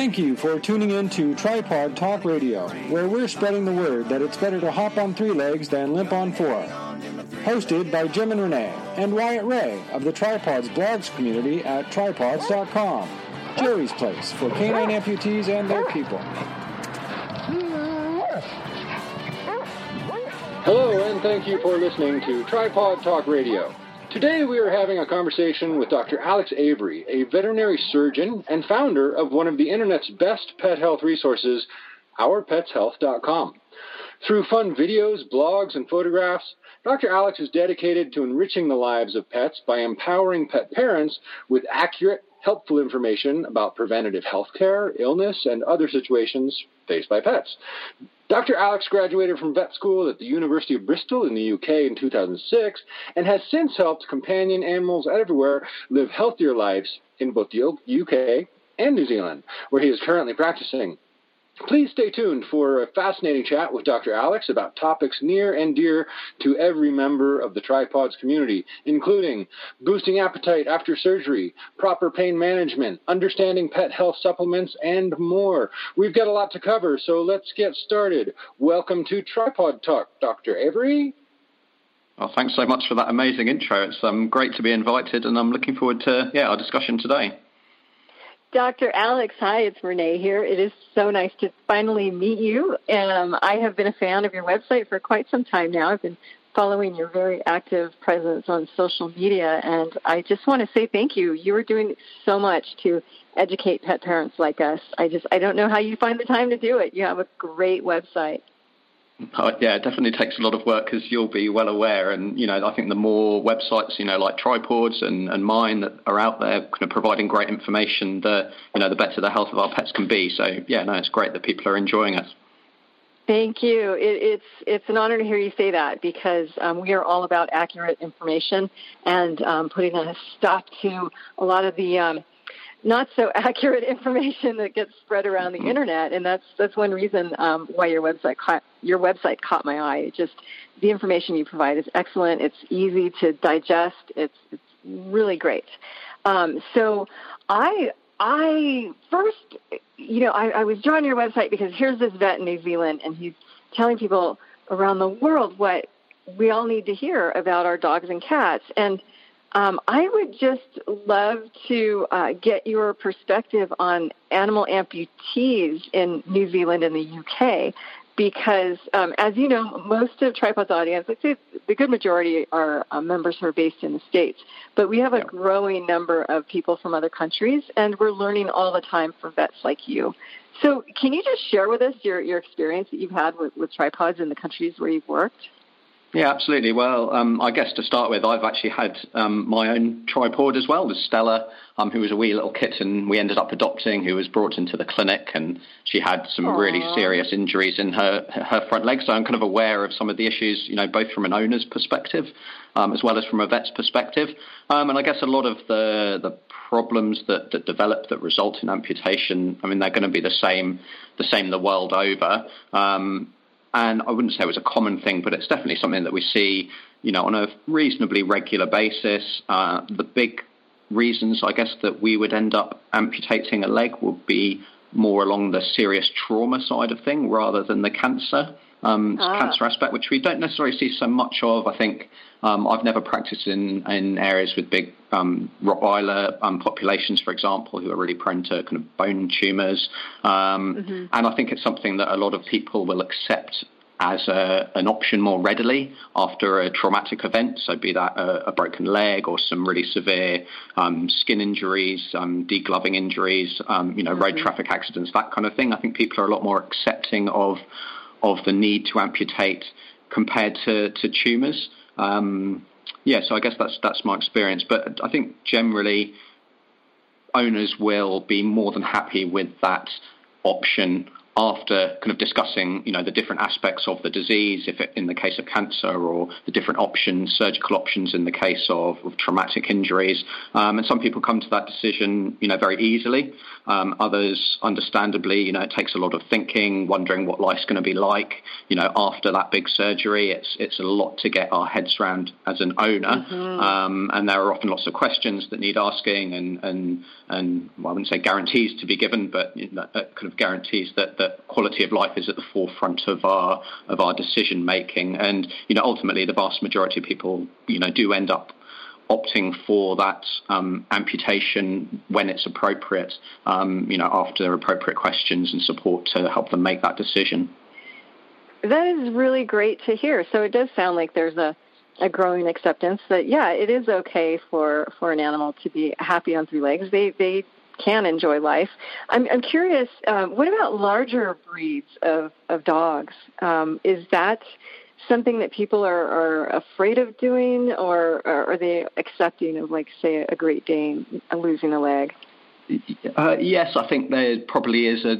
Thank you for tuning in to Tripawd Talk Radio, where we're spreading the word that it's better to hop on three legs than limp on four. Hosted by Jim and Renee and Wyatt Ray of the Tripawds blogs community at tripawds.com. Jerry's place for canine amputees and their people. Hello, and thank you for listening to Tripawd Talk Radio. Today we are having a conversation with Dr. Alex Avery, a veterinary surgeon and founder of one of the internet's best pet health resources, OurPetsHealth.com. Through fun videos, blogs, and photographs, Dr. Alex is dedicated to enriching the lives of pets by empowering pet parents with accurate, helpful information about preventative health care, illness, and other situations faced by pets. Dr. Alex graduated from vet school at the University of Bristol in the UK in 2006 and has since helped companion animals everywhere live healthier lives in both the UK and New Zealand, where he is currently practicing. Please stay tuned for a fascinating chat with Dr. Alex about topics near and dear to every member of the Tripawds community, including boosting appetite after surgery, proper pain management, understanding pet health supplements, and more. We've got a lot to cover, so let's get started. Welcome to Tripawd Talk, Dr. Avery. Well, thanks so much for that amazing intro. It's um, great to be invited, and I'm looking forward to yeah our discussion today. Dr. Alex, hi, it's Renee here. It is so nice to finally meet you. Um, I have been a fan of your website for quite some time now. I've been following your very active presence on social media, and I just want to say thank you. You are doing so much to educate pet parents like us. I just I don't know how you find the time to do it. You have a great website. Oh, yeah, it definitely takes a lot of work, as you'll be well aware. And you know, I think the more websites, you know, like Tripawds and, and mine that are out there, kind of providing great information, the you know, the better the health of our pets can be. So yeah, no, it's great that people are enjoying it. Thank you. It, it's it's an honor to hear you say that because um, we are all about accurate information and um, putting a stop to a lot of the um, not so accurate information that gets spread around the mm-hmm. internet, and that's that's one reason um, why your website caught your website caught my eye. It just the information you provide is excellent. It's easy to digest. It's it's really great. Um, so I I first you know I, I was drawn to your website because here's this vet in New Zealand, and he's telling people around the world what we all need to hear about our dogs and cats and um, I would just love to uh, get your perspective on animal amputees in New Zealand and the UK, because um, as you know, most of Tripawd's audience, let's say the good majority are uh, members who are based in the States, but we have a growing number of people from other countries, and we're learning all the time from vets like you. So, can you just share with us your, your experience that you've had with, with tripods in the countries where you've worked? Yeah, absolutely. Well, um, I guess to start with, I've actually had um, my own tripod as well. There's Stella, um, who was a wee little kitten we ended up adopting, who was brought into the clinic, and she had some Aww. really serious injuries in her her front leg. So I'm kind of aware of some of the issues, you know, both from an owner's perspective um, as well as from a vet's perspective. Um, and I guess a lot of the the problems that, that develop that result in amputation, I mean, they're going to be the same the same the world over. Um, and I wouldn't say it was a common thing, but it's definitely something that we see, you know, on a reasonably regular basis. Uh, the big reasons, I guess, that we would end up amputating a leg would be more along the serious trauma side of thing rather than the cancer um, ah. cancer aspect, which we don't necessarily see so much of. I think um, I've never practiced in, in areas with big um, Rottweiler um, populations, for example, who are really prone to kind of bone tumours. Um, mm-hmm. And I think it's something that a lot of people will accept as a, an option more readily after a traumatic event. So, be that a, a broken leg or some really severe um, skin injuries, um, degloving injuries, um, you know, mm-hmm. road traffic accidents, that kind of thing. I think people are a lot more accepting of of the need to amputate compared to, to tumours. Um, yeah, so I guess that's that's my experience. But I think generally owners will be more than happy with that option after kind of discussing, you know, the different aspects of the disease, if it, in the case of cancer, or the different options, surgical options in the case of, of traumatic injuries. Um, and some people come to that decision, you know, very easily. Um, others, understandably, you know, it takes a lot of thinking, wondering what life's going to be like, you know, after that big surgery. It's it's a lot to get our heads around as an owner, mm-hmm. um, and there are often lots of questions that need asking, and and and well, I wouldn't say guarantees to be given, but you know, uh, kind of guarantees that that quality of life is at the forefront of our of our decision making. And you know, ultimately, the vast majority of people, you know, do end up opting for that um, amputation when it's appropriate, um, you know, after appropriate questions and support to help them make that decision. That is really great to hear. So it does sound like there's a, a growing acceptance that yeah, it is okay for, for an animal to be happy on three legs. They they can enjoy life. I'm, I'm curious, um, what about larger breeds of, of dogs? Um, is that something that people are, are afraid of doing, or, or are they accepting of, like, say, a Great Dane losing a leg? Uh, yes, I think there probably is a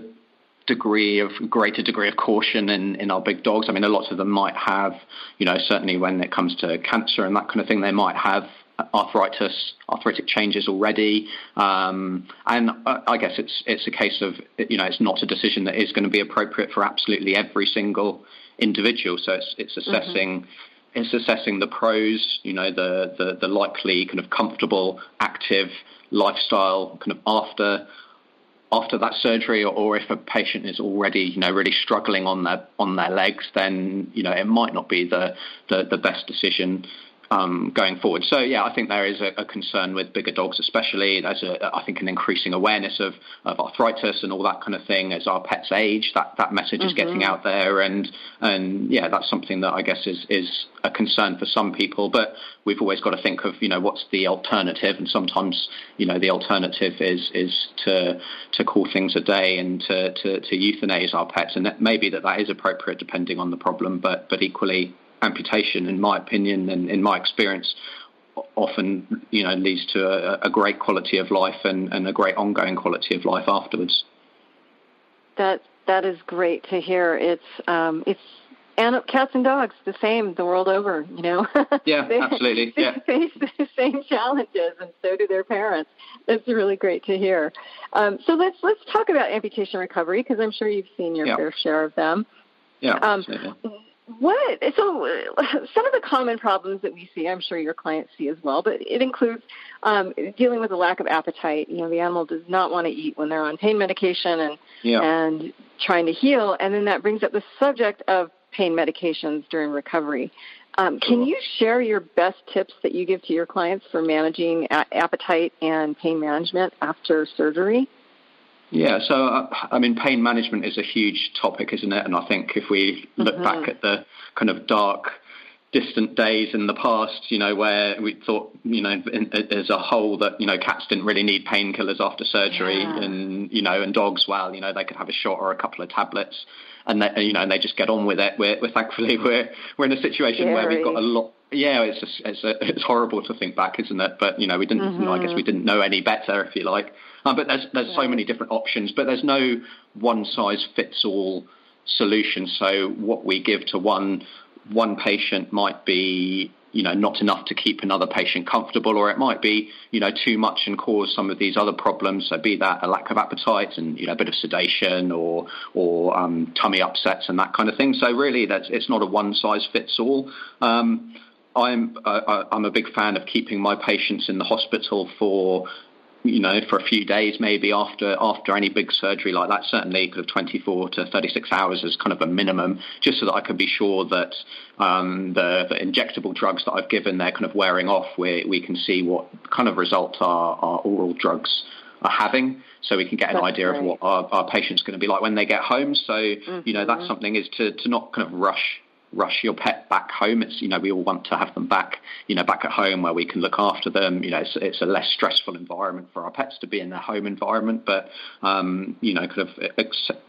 degree of greater degree of caution in, in our big dogs. I mean, a lot of them might have, you know, certainly when it comes to cancer and that kind of thing, they might have arthritis, arthritic changes already, um, and I guess it's it's a case of you know it's not a decision that is going to be appropriate for absolutely every single individual. So it's it's mm-hmm. assessing. Mm-hmm. It's assessing the pros, you know, the, the, the likely kind of comfortable, active lifestyle kind of after after that surgery, or, or, if a patient is already, you know, really struggling on their on their legs, then you know it might not be the the, the best decision um, going forward. So yeah, I think there is a, a, concern with bigger dogs, especially. There's a, I think an increasing awareness of, of arthritis and all that kind of thing as our pets age. That that message mm-hmm. is getting mm-hmm. out there, and and yeah, that's something that I guess is is a concern for some people. But we've always got to think of you know what's the alternative, and sometimes you know the alternative is is to to call things a day and to to, to euthanize our pets, and that maybe that that is appropriate depending on the problem, but but equally amputation, in my opinion and in my experience, often you know leads to a, a great quality of life and, and, a great ongoing quality of life afterwards. That that is great to hear. It's um, it's and cats and dogs the same the world over. You know. Yeah, they, absolutely. They yeah. face the same challenges, and so do their parents. It's really great to hear. Um, so let's let's talk about amputation recovery because I'm sure you've seen your yeah. fair share of them. Yeah. Um, what? So some of the common problems that we see i'm sure your clients see as well but it includes um, dealing with a lack of appetite. You know the animal does not want to eat when they're on pain medication and yeah. and trying to heal and then that brings up the subject of pain medications during recovery. Um, can you share your best tips that you give to your clients for managing a- appetite and pain management after surgery yeah, so uh, I mean, pain management is a huge topic, isn't it? And I think if we look mm-hmm. back at the kind of dark, distant days in the past, you know, where we thought, you know, as a whole that you know cats didn't really need painkillers after surgery, yeah. and you know, and dogs, well, you know, they could have a shot or a couple of tablets, and they, you know, and they just get on with it. We're, we're thankfully we're we're in a situation Scary. where we've got a lot yeah, it's just, it's a, it's horrible to think back, isn't it? But you know, we didn't. Mm-hmm. You know, I guess we didn't know any better, if you like. Um, but there's there's so many different options, but there's no one size fits all solution. So what we give to one one patient might be you know not enough to keep another patient comfortable, or it might be you know too much and cause some of these other problems. So be that a lack of appetite and you know a bit of sedation or or um, tummy upsets and that kind of thing. So really, that's it's not a one size fits all. Um, I'm uh, I'm a big fan of keeping my patients in the hospital for you know for a few days maybe after after any big surgery like that certainly kind of 24 to 36 hours is kind of a minimum just so that I can be sure that um, the, the, injectable drugs that I've given they're kind of wearing off we we can see what kind of result our, our oral drugs are having so we can get an that's idea of what our, our patient's going to be like when they get home so mm-hmm. you know that's mm-hmm. something is to to not kind of rush rush your pet back home. It's you know we all want to have them back you know back at home where we can look after them. You know it's, it's a less stressful environment for our pets to be in their home environment, but um, you know kind of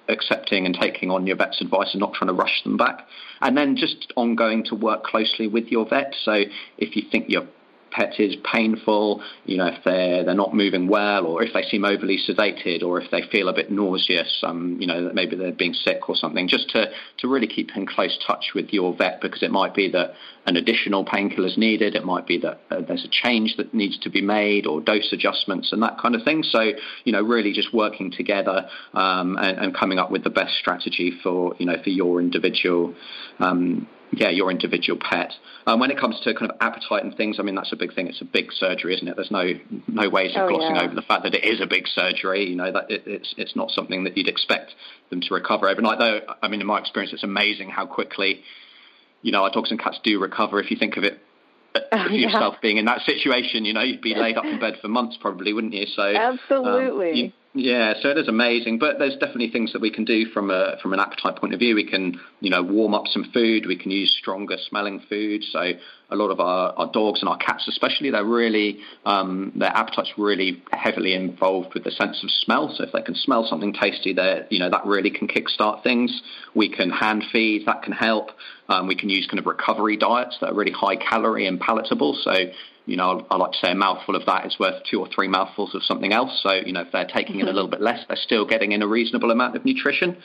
accepting and taking on your vet's advice and not trying to rush them back. And then just ongoing to work closely with your vet. So if you think your pet is painful, you know, if they're they're not moving well, or if they seem overly sedated, or if they feel a bit nauseous, um, you know, maybe they're being sick or something. Just to to really keep in close touch with your vet because it might be that an additional painkiller is needed. It might be that uh, there's a change that needs to be made, or dose adjustments and that kind of thing. So you know, really just working together um, and, and, coming up with the best strategy for you know for your individual. Um, yeah, your individual pet. Um, when it comes to kind of appetite and things, I mean that's a big thing. It's a big surgery, isn't it? There's no no ways of oh, glossing yeah. over the fact that it is a big surgery. You know that it, it's it's not something that you'd expect them to recover overnight. Though I mean, in my experience, it's amazing how quickly you know our dogs and cats do recover. If you think of it Oh, for yeah. yourself being in that situation, you know, you'd be laid up in bed for months probably, wouldn't you? So um, Absolutely. you- yeah, so it is amazing, but there's definitely things that we can do from a from an appetite point of view. We can, you know, warm up some food. We can use stronger smelling food. So a lot of our, our dogs and our cats, especially, they're really um, their appetite's really heavily involved with the sense of smell. So if they can smell something tasty, they you know that really can kickstart things. We can hand feed, that can help. Um, we can use kind of recovery diets that are really high calorie and palatable. So you know, I like to say a mouthful of that is worth two or three mouthfuls of something else. So, you know, if they're taking in a little bit less, they're still getting in a reasonable amount of nutrition.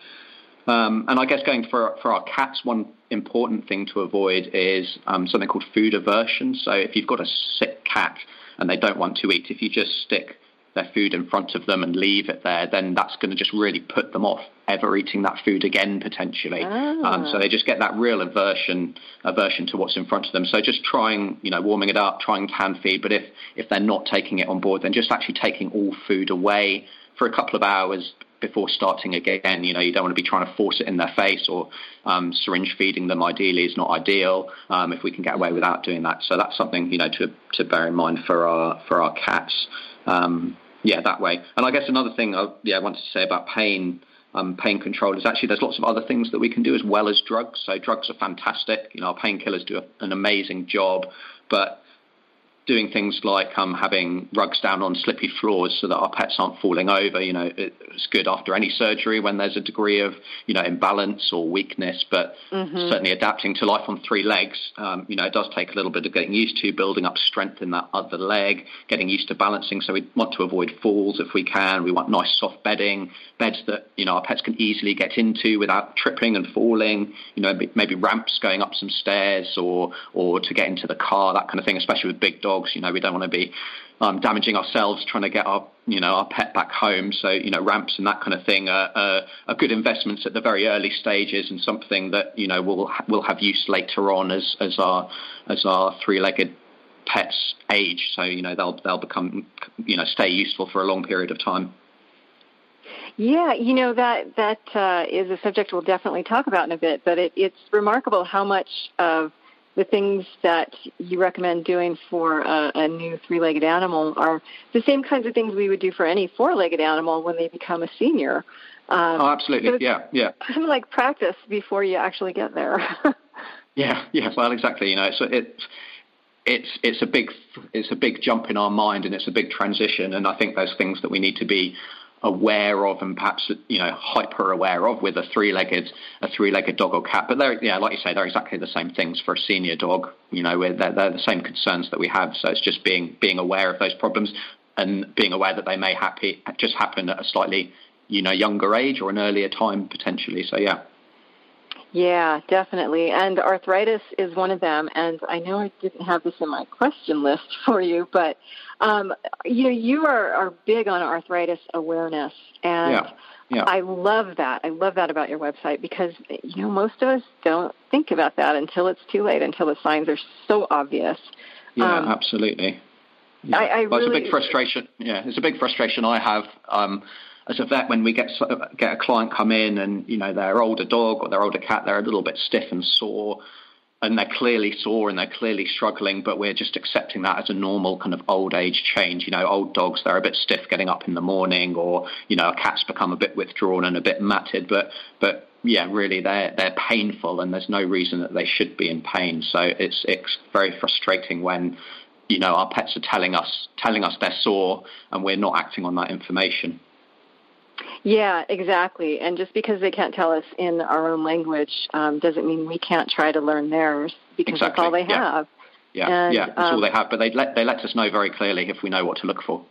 Um, and I guess going for for our cats, one important thing to avoid is um, something called food aversion. So if you've got a sick cat and they don't want to eat, if you just stick their food in front of them and leave it there, then that's going to just really put them off ever eating that food again potentially. Ah. Um, so they just get that real aversion aversion to what's in front of them. So just trying, you know, warming it up, trying hand feed. But if if they're not taking it on board, then just actually taking all food away for a couple of hours before starting again. You know, you don't want to be trying to force it in their face or um, syringe feeding them. Ideally, is not ideal. Um, if we can get away without doing that, so that's something you know to to bear in mind for our for our cats. Um, yeah, that way. And I guess another thing I yeah I wanted to say about pain. Um, pain control is actually there's lots of other things that we can do as well as drugs. So drugs are fantastic. You know, our painkillers do a, an amazing job, but doing things like um, having rugs down on slippy floors so that our pets aren't falling over. You know, it's good after any surgery when there's a degree of you know imbalance or weakness, but Mm-hmm. certainly adapting to life on three legs. Um, you know, it does take a little bit of getting used to building up strength in that other leg, getting used to balancing. So we want to avoid falls if we can. We want nice soft bedding, beds that you know our pets can easily get into without tripping and falling. You know, maybe- ramps going up some stairs or or to get into the car, that kind of thing. Especially with big dogs, you know, we don't want to be um, damaging ourselves trying to get our you know our pet back home. So you know ramps and that kind of thing are, are, are good investments at the very early stages and something that you know will will have use later on as as our as our three-legged pets age. So you know they'll they'll become you know stay useful for a long period of time. Yeah, you know that that uh, is a subject we'll definitely talk about in a bit. But it, it's remarkable how much of the things that you recommend doing for a, a new three-legged animal are the same kinds of things we would do for any four-legged animal when they become a senior. Um, Oh, absolutely. so Yeah, yeah. kind of like practice before you actually get there. Yeah, yeah, well, exactly. You know, it's it's it's it's a big it's a big jump in our mind, and it's a big transition. And I think those things that we need to be aware of, and perhaps you know hyper aware of with a three-legged a three-legged dog or cat. But they're yeah, like you say, they're exactly the same things for a senior dog. You know, they're, they're the same concerns that we have. So it's just being being aware of those problems and being aware that they may happy just happen at a slightly you know younger age or an earlier time potentially. So yeah. Yeah, definitely. And arthritis is one of them. And I know I didn't have this in my question list for you, but um, you know, you are, are big on arthritis awareness, and Yeah, yeah. I love that. I love that about your website because you know most of us don't think about that until it's too late, until the signs are so obvious. Yeah, Um, absolutely. Yeah. I- I well, it's a big frustration. Yeah, it's a big frustration I have um, as a vet when we get get a client come in and you know their older dog or their older cat, they're a little bit stiff and sore, and they're clearly sore and they're clearly struggling, but we're just accepting that as a normal kind of old age change. You know, old dogs they're a bit stiff getting up in the morning, or you know, a cat's become a bit withdrawn and a bit matted, but but yeah, really they're they're painful and there's no reason that they should be in pain. So it's it's very frustrating when you know our pets are telling us telling us they're sore and we're not acting on that information. Yeah, exactly. And just because they can't tell us in our own language um, doesn't mean we can't try to learn theirs because that's all they yeah. have. Yeah, and, yeah, that's um, all they have. But they let they let us know very clearly if we know what to look for.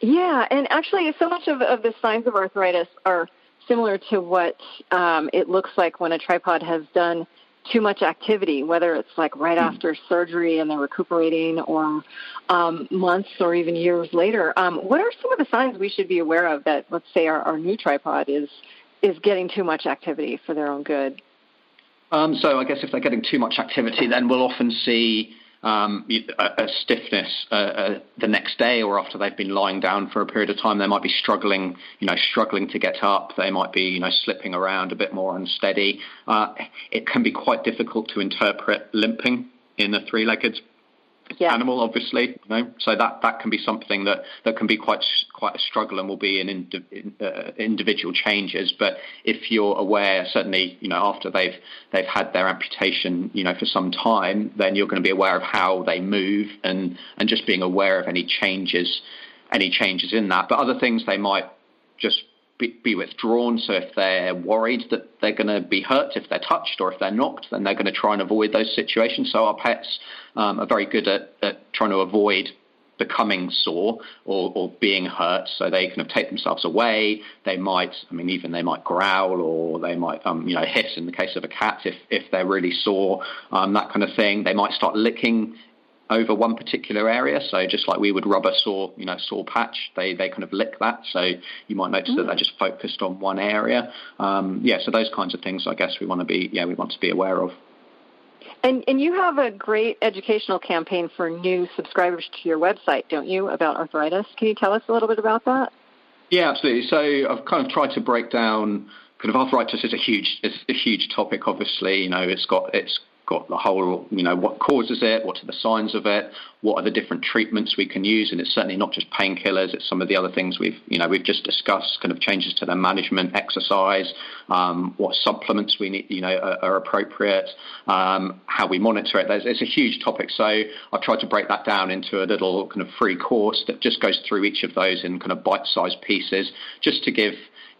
Yeah, and actually, so much of, of the signs of arthritis are similar to what um, it looks like when a tripod has done too much activity, whether it's like right mm. after surgery and they're recuperating or um, months or even years later. Um, what are some of the signs we should be aware of that, let's say, our, our new tripod is is getting too much activity for their own good? Um, so I guess if they're getting too much activity, then we'll often see um, a, a, stiffness uh, uh, the next day or after they've been lying down for a period of time. They might be struggling, you know, struggling to get up. They might be, you know, slipping around a bit more unsteady. Uh, it can be quite difficult to interpret limping in a three-legged yeah. animal, obviously. You know? So that, that can be something that, that can be quite quite a struggle and will be in, in uh, individual changes. But if you're aware, certainly, you know, after they've they've had their amputation, you know, for some time, then you're going to be aware of how they move and and just being aware of any changes, any changes in that. But other things they might just be, be withdrawn. So if they're worried that they're going to be hurt if they're touched or if they're knocked, then they're going to try and avoid those situations. So our pets um, are very good at, at trying to avoid becoming sore or, or being hurt, so they kind of take themselves away. They might, I mean, even they might growl or they might, um, you know, hiss in the case of a cat if if they're really sore, um, that kind of thing. They might start licking over one particular area. So just like we would rub a sore, you know, saw patch, they they kind of lick that. So you might notice mm. that they're just focused on one area. Um, yeah, so those kinds of things, I guess we want to be yeah we want to be aware of. And and you have a great educational campaign for new subscribers to your website, don't you, about arthritis? Can you tell us a little bit about that? Yeah, absolutely. So I've kind of tried to break down kind of arthritis is a huge is a huge topic. Obviously, you know, it's got it's got the whole, you know, what causes it, what are the signs of it, what are the different treatments we can use, and it's certainly not just painkillers. It's some of the other things we've, you know, we've just discussed, kind of changes to their management, exercise, um, what supplements we need, you know, are, are appropriate, um, how we monitor it. There's, it's a huge topic, so I've tried to break that down into a little kind of free course that just goes through each of those in kind of bite-sized pieces, just to give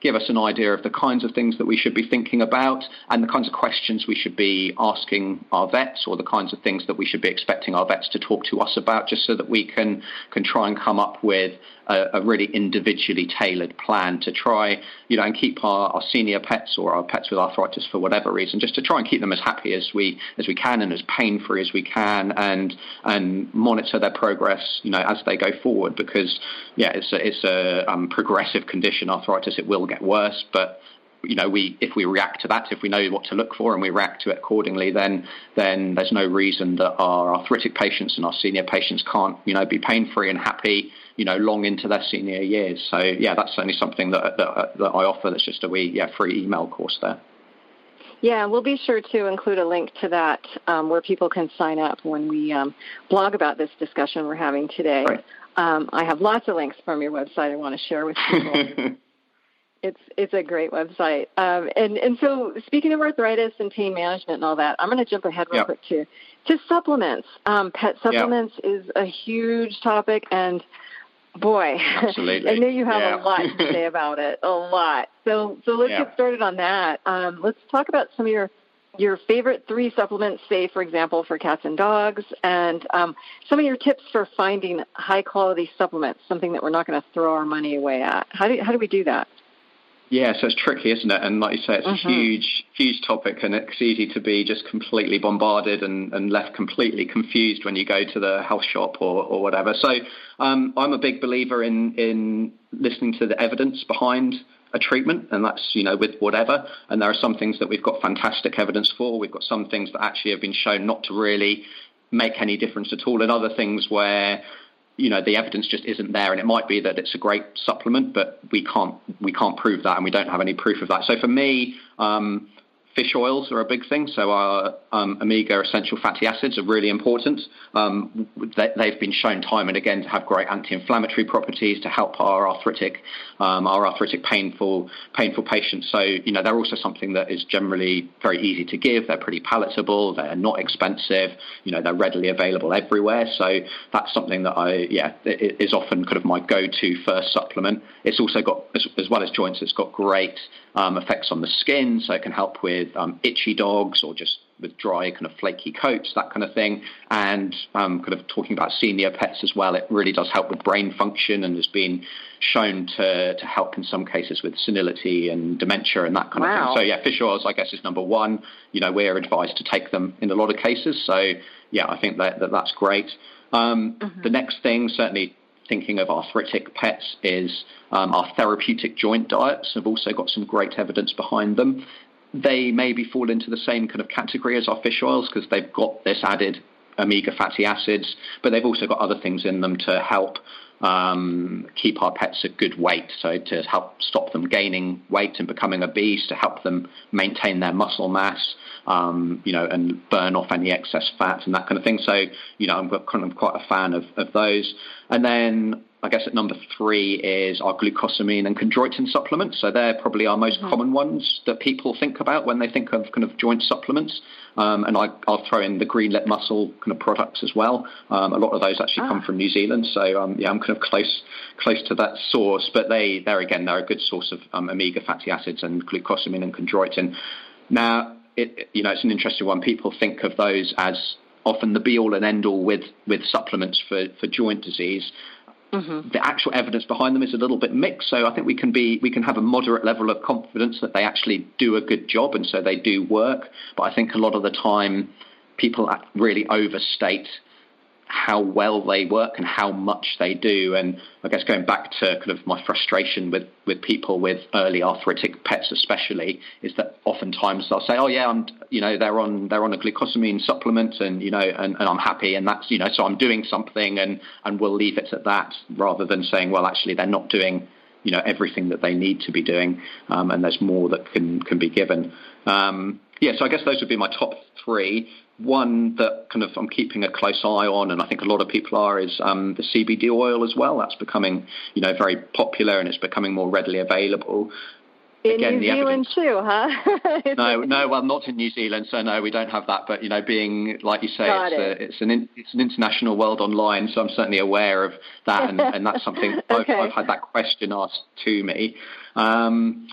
give us an idea of the kinds of things that we should be thinking about and the kinds of questions we should be asking our vets or the kinds of things that we should be expecting our vets to talk to us about just so that we can can try and come up with a, a really individually tailored plan to try, you know, and keep our, our senior pets or our pets with arthritis for whatever reason, just to try and keep them as happy as we as we can and as pain free as we can, and and monitor their progress, you know, as they go forward. Because yeah, it's a, it's a um, progressive condition, arthritis. It will get worse, but you know, we if we react to that, if we know what to look for and we react to it accordingly, then then there's no reason that our arthritic patients and our senior patients can't, you know, be pain free and happy, you know, long into their senior years. So yeah, that's certainly something that that, that I offer. That's just a wee yeah free email course there. Yeah, we'll be sure to include a link to that um, where people can sign up when we um, blog about this discussion we're having today. Right. Um, I have lots of links from your website I want to share with people. It's it's a great website. Um, and and so speaking of arthritis and pain management and all that, I'm going to jump ahead real quick to to supplements. Um, pet supplements is a huge topic, and boy, Absolutely. I know you have yeah. a lot to say about it. A lot. So so let's get started on that. Um, let's talk about some of your your favorite three supplements, say, for example, for cats and dogs, and um, some of your tips for finding high quality supplements, something that we're not going to throw our money away at. How do, how do we do that? Yeah, so it's tricky, isn't it? And like you say, it's mm-hmm. a huge, huge topic, and it's easy to be just completely bombarded and, and left completely confused when you go to the health shop or, or whatever. So um, I'm a big believer in in listening to the evidence behind a treatment, and that's you know with whatever. And there are some things that we've got fantastic evidence for. We've got some things that actually have been shown not to really make any difference at all, and other things where you know the evidence just isn't there, and it might be that it's a great supplement, but we can't we can't prove that, and we don't have any proof of that. So for me, um, fish oils are a big thing. So our um, omega essential fatty acids are really important. Um, they, have been shown time and again to have great anti-inflammatory properties to help our arthritic, um, our arthritic painful, painful patients. So you know they're also something that is generally very easy to give. They're pretty palatable. They're not expensive. You know they're readily available everywhere. So that's something that I yeah is often kind of my go-to first supplement. It's also got as, as well as joints. It's got great um, effects on the skin, so it can help with um, itchy dogs or just with dry, kind of flaky coats, that kind of thing. And um, kind of talking about senior pets as well, it really does help with brain function and has been shown to, to help in some cases with senility and dementia and that kind wow. of thing. So yeah, fish oils, I guess, is number one. You know, we're advised to take them in a lot of cases. So yeah, I think that, that that's great. Um, mm-hmm. The next thing, certainly thinking of arthritic pets, is um, our therapeutic joint diets have also got some great evidence behind them. They maybe fall into the same kind of category as our fish oils because they've got this added omega fatty acids, but they've also got other things in them to help um, keep our pets at good weight. So to help stop them gaining weight and becoming obese, to help them maintain their muscle mass, um, you know, and burn off any excess fat and that kind of thing. So you know, I'm kind of quite a fan of, of those. And then I guess at number three is our glucosamine and chondroitin supplements. So they're probably our most mm-hmm. common ones that people think about when they think of kind of joint supplements. Um, and I, will throw in the green lip mussel kind of products as well. Um, a lot of those actually ah. come from New Zealand, so um, yeah, I'm kind of close close to that source. But they, they're again, they're a good source of um, omega fatty acids and glucosamine and chondroitin. Now, it, you know, it's an interesting one. People think of those as often the be all and end all with with supplements for for joint disease. Mm-hmm. The actual evidence behind them is a little bit mixed, so I think we can be we can have a moderate level of confidence that they actually do a good job, and so they do work. But I think a lot of the time, people really overstate how well they work and how much they do. And I guess going back to kind of my frustration with, with people with early arthritic pets, especially, is that oftentimes they'll say, "Oh yeah, I'm you know they're on they're on a glucosamine supplement, and you know and, and I'm happy, and that's you know so I'm doing something, and and we'll leave it at that, rather than saying, well, actually they're not doing." You know everything that they need to be doing, um, and there's more that can can be given. Um, yeah, so I guess those would be my top three. One that kind of I'm keeping a close eye on, and I think a lot of people are, is um, the CBD oil as well. That's becoming, you know, very popular and it's becoming more readily available. In Again, New Zealand too, huh? no, no, well, not in New Zealand, so no, we don't have that. But you know, being like you say, it's, it. a, it's, an in, it's an international world online, so I'm certainly aware of that, and, and that's something okay. I've, I've, had that question asked to me. Um,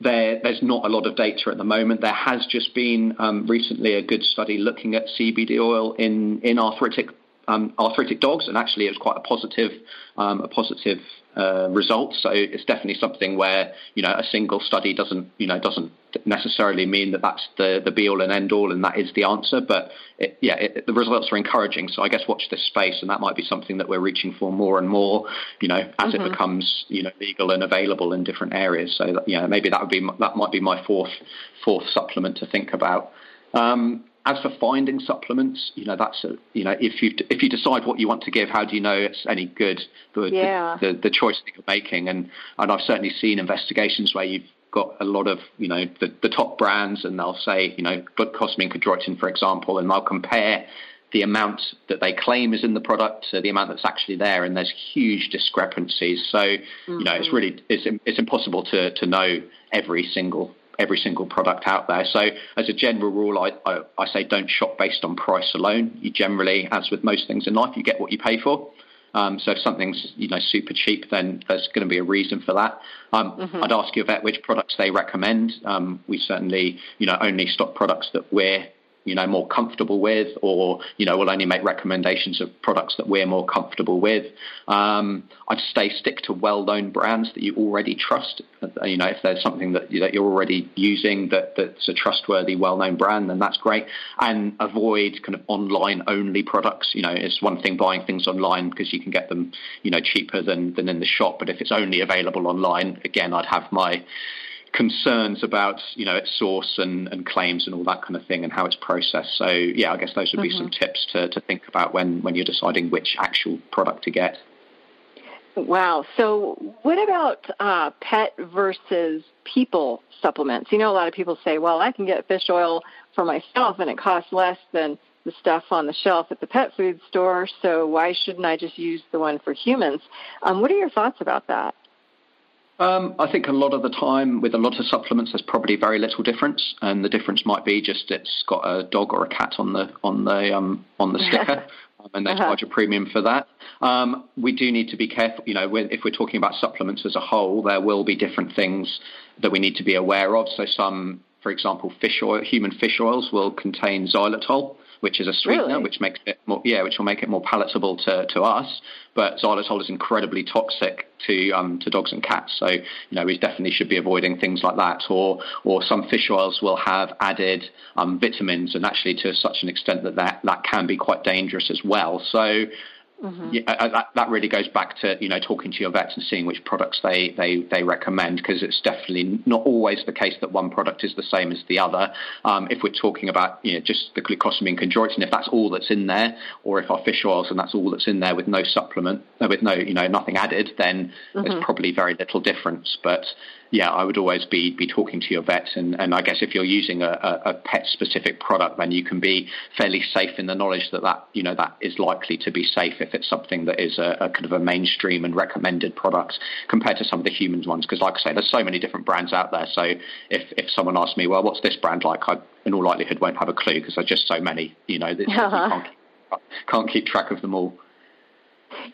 there, there's not a lot of data at the moment. There has just been um, recently a good study looking at CBD oil in, in arthritic um, arthritic dogs, and actually it was quite a positive um, a positive uh, result. So it's definitely something where you know a single study doesn't you know doesn't necessarily mean that that's the the be all and end all, and that is the answer. But yeah, it, the results are encouraging. So I guess watch this space, and that might be something that we're reaching for more and more. You know, as mm-hmm. it becomes you know legal and available in different areas. So that, yeah, maybe that would be that might be my fourth fourth supplement to think about. Um, as for finding supplements, you know that's a, you know if you if you decide what you want to give, how do you know it's any good? The yeah. the, the, the choice that you're making, and and I've certainly seen investigations where you've got a lot of you know the, the top brands, and they'll say you know glucosamine chondroitin, for example, and they'll compare the amount that they claim is in the product to the amount that's actually there, and there's huge discrepancies. So mm-hmm. you know it's mm-hmm. really it's it's impossible to to know every single every single product out there. So as a general rule, I, I, I, say don't shop based on price alone. You generally, as with most things in life, you get what you pay for. Um, so if something's you know super cheap, then there's going to be a reason for that. Um, mm-hmm. I'd ask you about which products they recommend. Um, we certainly you know only stock products that we're you know more comfortable with, or you know we'll only make recommendations of products that we're more comfortable with. Um, I'd stay stick to well-known brands that you already trust. Uh, you know if there's something that that you're already using that that's a trustworthy, well-known brand, then that's great. And avoid kind of online-only products. You know it's one thing buying things online because you can get them you know cheaper than than in the shop, but if it's only available online, again I'd have my concerns about you know its source and, and claims and all that kind of thing and how it's processed. So yeah, I guess those would be mm-hmm. some tips to, to think about when, when you're deciding which actual product to get. Wow. So what about uh, pet versus people supplements? You know, a lot of people say, well, I can get fish oil for myself and it costs less than the stuff on the shelf at the pet food store, so why shouldn't I just use the one for humans? Um, what are your thoughts about that? Um, I think a lot of the time with a lot of supplements, there's probably very little difference, and the difference might be just it's got a dog or a cat on the on the um, on the sticker. and they uh-huh. charge a premium for that. Um, we do need to be careful. You know, if we're talking about supplements as a whole, there will be different things that we need to be aware of. So some, for example, fish oil, human fish oils will contain xylitol which is a sweetener, really? which makes it more, yeah, which will make it more palatable to, to us. But xylitol is incredibly toxic to um, to dogs and cats, so you know we definitely should be avoiding things like that. Or or some fish oils will have added um, vitamins, and actually to such an extent that, that that can be quite dangerous as well. So Mm-hmm. Yeah, that, that really goes back to you know talking to your vets and seeing which products they they, they recommend because it's definitely not always the case that one product is the same as the other. Um, if we're talking about you know just the glucosamine chondroitin, if that's all that's in there, or if our fish oils and that's all that's in there with no supplement, uh, with no you know nothing added, then mm-hmm. there's probably very little difference. But yeah, I would always be be talking to your vet, and, and I guess if you're using a, a, a pet specific product, then you can be fairly safe in the knowledge that that you know that is likely to be safe if it's something that is a, a kind of a mainstream and recommended product compared to some of the humans ones. Because like I say, there's so many different brands out there. So if if someone asks me, well, what's this brand like? I in all likelihood won't have a clue because there's just so many. You know, uh-huh. you can't, can't keep track of them all.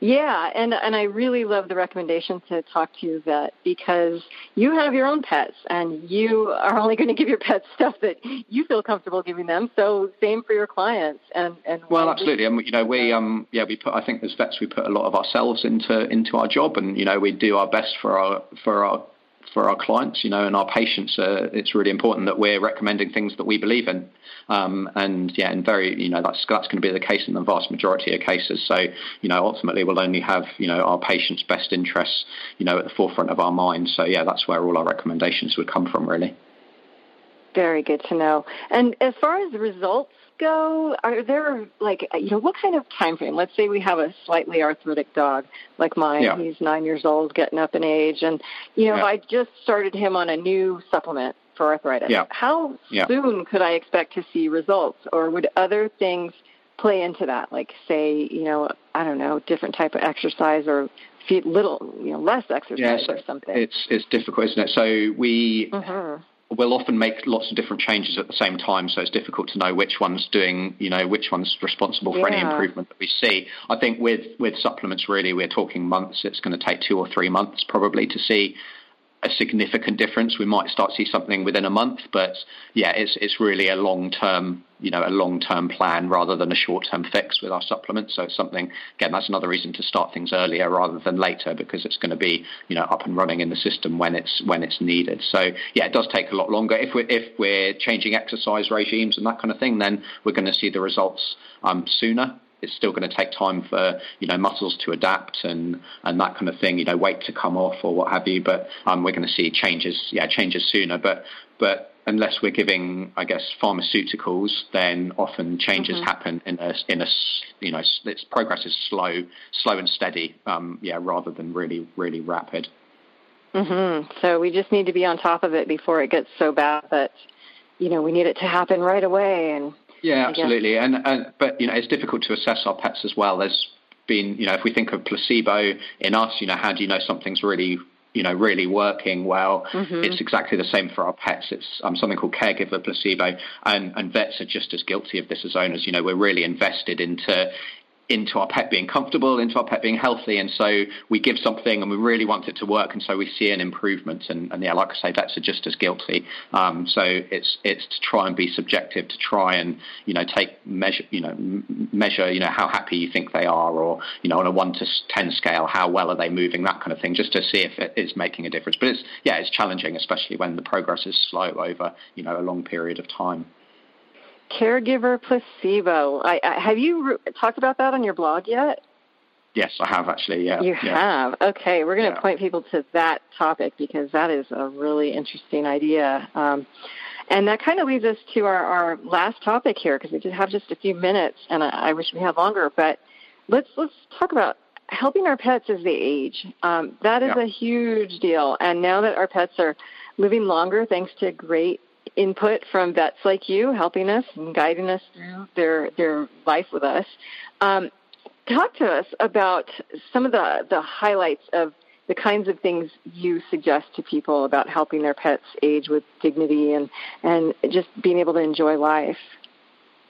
Yeah, and and I really love the recommendation to talk to your vet because you have your own pets and you are only going to give your pets stuff that you feel comfortable giving them. So same for your clients and and well, absolutely. And you know, we um yeah we put I think as vets we put a lot of ourselves into into our job, and you know we do our best for our for our for our clients, you know, and our patients. Uh, it's really important that we're recommending things that we believe in, um, and yeah, and very, you know, that's that's going to be the case in the vast majority of cases. So, you know, ultimately we'll only have you know our patients' best interests, you know, at the forefront of our minds. So yeah, that's where all our recommendations would come from, really. Very good to know. And as far as results go? Are there like you know what kind of time frame? Let's say we have a slightly arthritic dog like mine. Yeah. He's nine years old, getting up in age, and you know yeah. I just started him on a new supplement for arthritis, yeah. how soon could I expect to see results, or would other things play into that? Like say you know I don't know different type of exercise or little you know less exercise or something. It's it's difficult, isn't it? So we. Mm-hmm we'll often make lots of different changes at the same time, so it's difficult to know which one's doing, you know, which one's responsible for yeah. any improvement that we see. I think with with supplements, really, we're talking months. It's going to take two or three months probably to see a significant difference. We might start to see something within a month, but yeah, it's it's really a long term, you know, a long term plan rather than a short term fix with our supplements. So it's something again, that's another reason to start things earlier rather than later because it's going to be you know up and running in the system when it's when it's needed. So yeah, it does take a lot longer. If we're if we're changing exercise regimes and that kind of thing, then we're going to see the results um, sooner it's still going to take time for you know muscles to adapt and and that kind of thing. You know, weight to come off or what have you. But um, we're going to see changes, yeah, changes sooner. But but unless we're giving, I guess, pharmaceuticals, then often changes mm-hmm. happen in a in a you know its progress is slow, slow and steady. Um, yeah, rather than really really rapid. Mhm. So we just need to be on top of it before it gets so bad that you know we need it to happen right away and yeah, absolutely. And, and but you know, it's difficult to assess our pets as well. There's been, you know, if we think of placebo in us, you know, how do you know something's really you know, really working well. Mm-hmm. It's exactly the same for our pets. It's um, something called caregiver placebo, and, and vets are just as guilty of this as owners. You know, we're really invested into into our pet being comfortable, into our pet being healthy. And so we give something and we really want it to work. And so we see an improvement. And, and yeah, like I say, vets are just as guilty. Um, so it's, it's to try and be subjective, to try and, you know, take measure, you know, measure, you know, how happy you think they are or, you know, on a one to 10 scale, how well are they moving, that kind of thing, just to see if it is making a difference. But it's, yeah, it's challenging, especially when the progress is slow over, you know, a long period of time caregiver placebo. I, I, have you re- talked about that on your blog yet? Yes, I have actually. Yeah, you yeah. have. Okay, we're going to yeah. point people to that topic because that is a really interesting idea. Um, and that kind of leads us to our, our last topic here because we just have just a few minutes, and I, I wish we had longer. But let's let's talk about helping our pets as they age. Um, that is yeah. a huge deal. And now that our pets are living longer, thanks to great input from vets like you, helping us and guiding us through their their life with us. Um, talk to us about some of the the highlights of the kinds of things you suggest to people about helping their pets age with dignity and and just being able to enjoy life.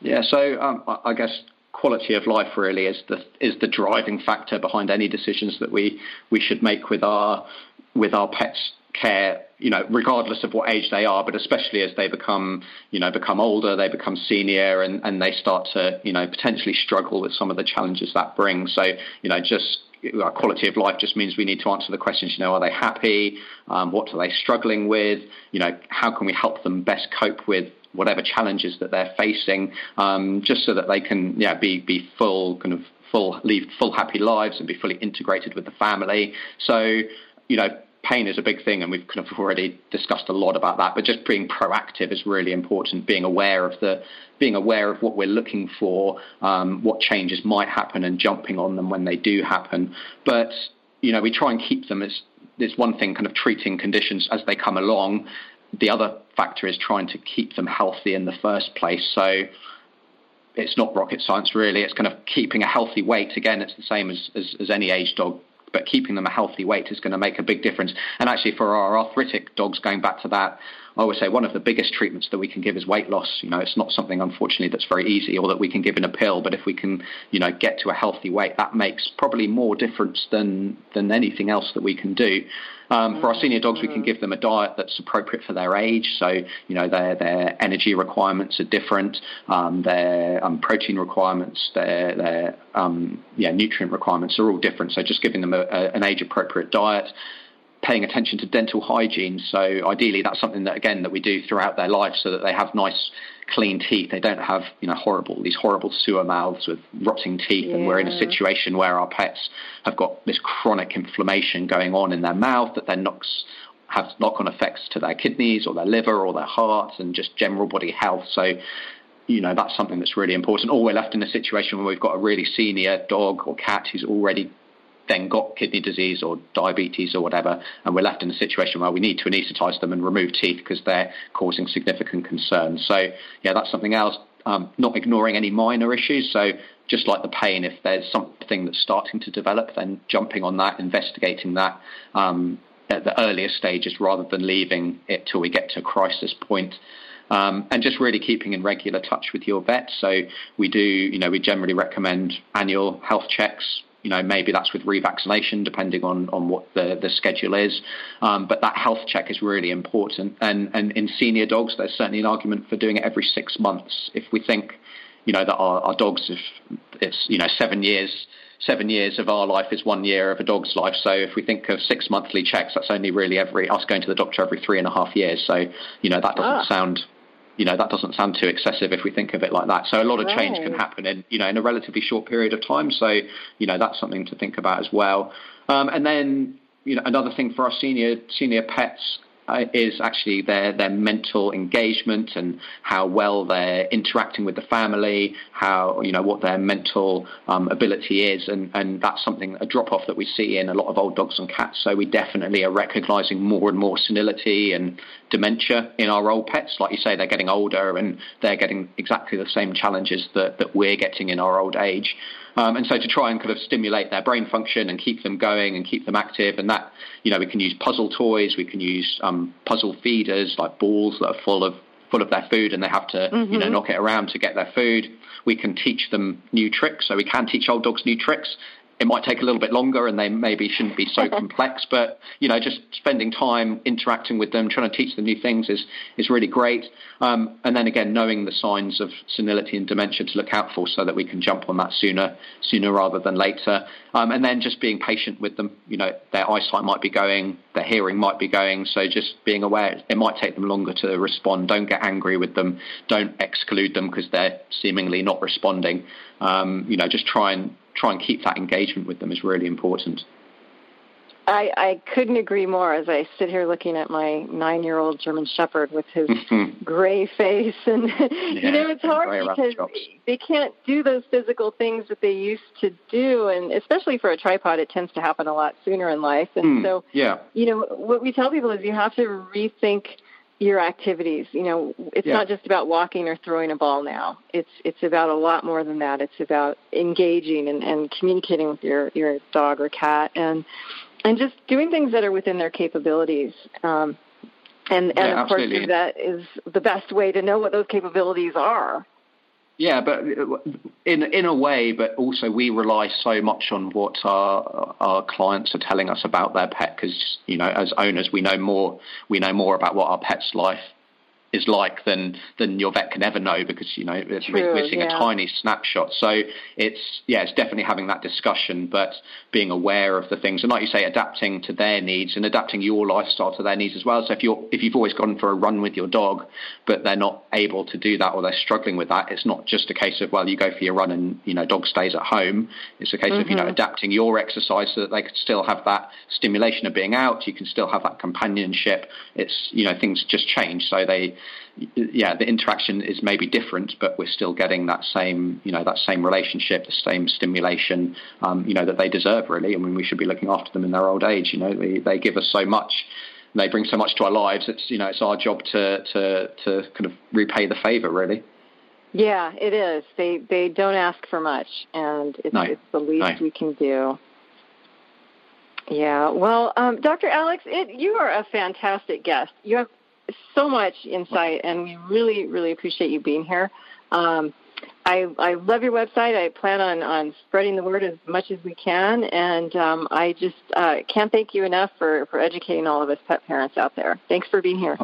Yeah, so um, I guess quality of life really is the is the driving factor behind any decisions that we we should make with our with our pets care, you know, regardless of what age they are, but especially as they become, you know, become older, they become senior, and, and they start to, you know, potentially struggle with some of the challenges that brings. So, you know, just our quality of life just means we need to answer the questions. You know, are they happy? Um, what are they struggling with? You know, how can we help them best cope with whatever challenges that they're facing, um, just so that they can, yeah, be be full kind of full lead full happy lives and be fully integrated with the family. So, you know, pain is a big thing, and we've kind of already discussed a lot about that. But just being proactive is really important. Being aware of the, being aware of what we're looking for, um, what changes might happen, and jumping on them when they do happen. But you know, we try and keep them as. There's one thing, kind of treating conditions as they come along. The other factor is trying to keep them healthy in the first place. So it's not rocket science really. It's kind of keeping a healthy weight. Again, it's the same as, as, as any age dog but keeping them a healthy weight is going to make a big difference. And actually, for our arthritic dogs, going back to that, I always say one of the biggest treatments that we can give is weight loss. You know, it's not something, unfortunately, that's very easy or that we can give in a pill. But if we can, you know, get to a healthy weight, that makes probably more difference than than anything else that we can do. Um, for our senior dogs, we can give them a diet that's appropriate for their age. So, you know, their their energy requirements are different, um, their um, protein requirements, their their um, yeah nutrient requirements are all different. So, just giving them a, a, an age appropriate diet paying attention to dental hygiene. So ideally, that's something that again that we do throughout their life, so that they have nice, clean teeth. They don't have you know horrible these horrible sewer mouths with rotting teeth. Yeah. And we're in a situation where our pets have got this chronic inflammation going on in their mouth that then knocks have knock-on effects to their kidneys or their liver or their heart and just general body health. So you know that's something that's really important. Or we're left in a situation where we've got a really senior dog or cat who's already then got kidney disease or diabetes or whatever, and we're left in a situation where we need to anaesthetize them and remove teeth because they're causing significant concern. So, yeah, that's something else. Um, not ignoring any minor issues. So, just like the pain, if there's something that's starting to develop, then jumping on that, investigating that um, at the earliest stages rather than leaving it till we get to a crisis point. Um, and just really keeping in regular touch with your vet. So we do, you know, we generally recommend annual health checks you know, maybe that's with revaccination, depending on, on what the, the schedule is. Um, but that health check is really important. And, and in senior dogs, there's certainly an argument for doing it every six months. If we think, you know, that our, our dogs, if it's, you know, seven years, seven years of our life is one year of a dog's life. So if we think of six monthly checks, that's only really every us going to the doctor every three and a half years. So, you know, that doesn't ah. sound you know that doesn't sound too excessive if we think of it like that. So a lot of right. change can happen in you know in a relatively short period of time. So you know that's something to think about as well. Um, and then you know another thing for our senior senior pets is actually their their mental engagement and how well they're interacting with the family, how you know what their mental um, ability is, and and that's something a drop off that we see in a lot of old dogs and cats. So we definitely are recognizing more and more senility and dementia in our old pets. Like you say, they're getting older and they're getting exactly the same challenges that that we're getting in our old age. Um, and so to try and kind of stimulate their brain function and keep them going and keep them active, and that you know we can use puzzle toys, we can use um, puzzle feeders like balls that are full of full of their food, and they have to mm-hmm. you know mm-hmm. knock it around to get their food. We can teach them new tricks, so we can teach old dogs new tricks, it might take a little bit longer and they maybe shouldn't be so complex but you know just spending time interacting with them trying to teach them new things is is really great. Um, and then again knowing the signs of senility and dementia to look out for so that we can jump on that sooner sooner rather than later. Um, and then just being patient with them. You know their eyesight might be going their hearing might be going. So just being aware it might take them longer to respond. Don't get angry with them. Don't exclude them because they're seemingly not responding. Um, you know just try and try and keep that engagement with them is really important. I, I couldn't agree more as I sit here looking at my nine year old German Shepherd with his gray face. And, yeah, you know, it's hard because they can't do those physical things that they used to do. And especially for a tripawd, it tends to happen a lot sooner in life. And mm, so, yeah. you know, what we tell people is you have to rethink your activities. You know, it's yeah. not just about walking or throwing a ball now. It's it's about a lot more than that. It's about engaging and, and communicating with your, your dog or cat and and just doing things that are within their capabilities. Um, and and yeah, of course that is the best way to know what those capabilities are. Yeah, but in in a way, but also we rely so much on what our our clients are telling us about their pet because you know as owners we know more we know more about what our pet's life is like than than your vet can ever know because you know it's, True, we're seeing yeah. a tiny snapshot. So it's yeah, it's definitely having that discussion, but being aware of the things and like you say, adapting to their needs and adapting your lifestyle to their needs as well. So if you're if you've always gone for a run with your dog, but they're not able to do that or they're struggling with that, it's not just a case of well you go for your run and you know dog stays at home. It's a case of you know mm-hmm. adapting your exercise so that they can still have that stimulation of being out. You can still have that companionship. It's you know things just change, so they yeah, the interaction is maybe different, but we're still getting that same, you know, that same relationship, the same stimulation, um, you know, that they deserve really. I mean, we should be looking after them in their old age. You know, they, they give us so much, they bring so much to our lives. It's, you know, it's our job to, to, to kind of repay the favor really. Yeah, it is. They they don't ask for much, and it's, No. it's the least No. we can do. Yeah. Well, um, Dr. Alex, it, you are a fantastic guest. You have so much insight, and we really, really appreciate you being here. Um, I, I love your website. I plan on, on spreading the word as much as we can, and um, I just uh, can't thank you enough for, for educating all of us pet parents out there. Thanks for being here.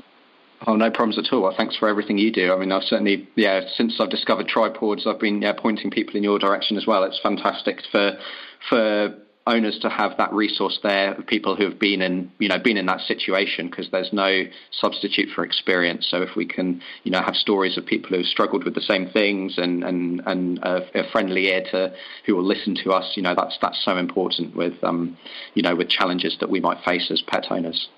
Oh, no problems at all. Well, thanks for everything you do. I mean, I've certainly, yeah, since I've discovered Tripawds, I've been yeah, pointing people in your direction as well. It's fantastic for for owners to have that resource there of people who have been in, you know, been in that situation because there's no substitute for experience. So if we can, you know, have stories of people who have struggled with the same things and and and a, a friendly ear to who will listen to us, you know, that's that's so important with, um, you know, with challenges that we might face as pet owners.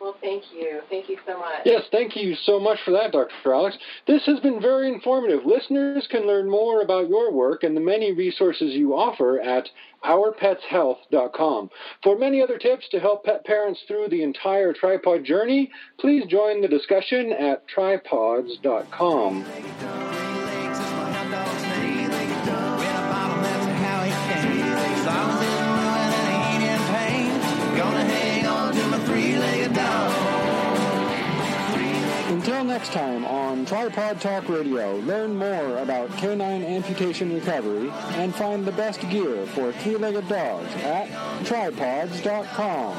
Well, thank you. Thank you so much. Yes, thank you so much for that, Dr. Alex. This has been very informative. Listeners can learn more about your work and the many resources you offer at ourpetshealth.com. For many other tips to help pet parents through the entire Tripawd journey, please join the discussion at tripawds.com. next time on Tripawd Talk Radio, learn more about canine amputation recovery and find the best gear for three-legged dogs at tripawds.com.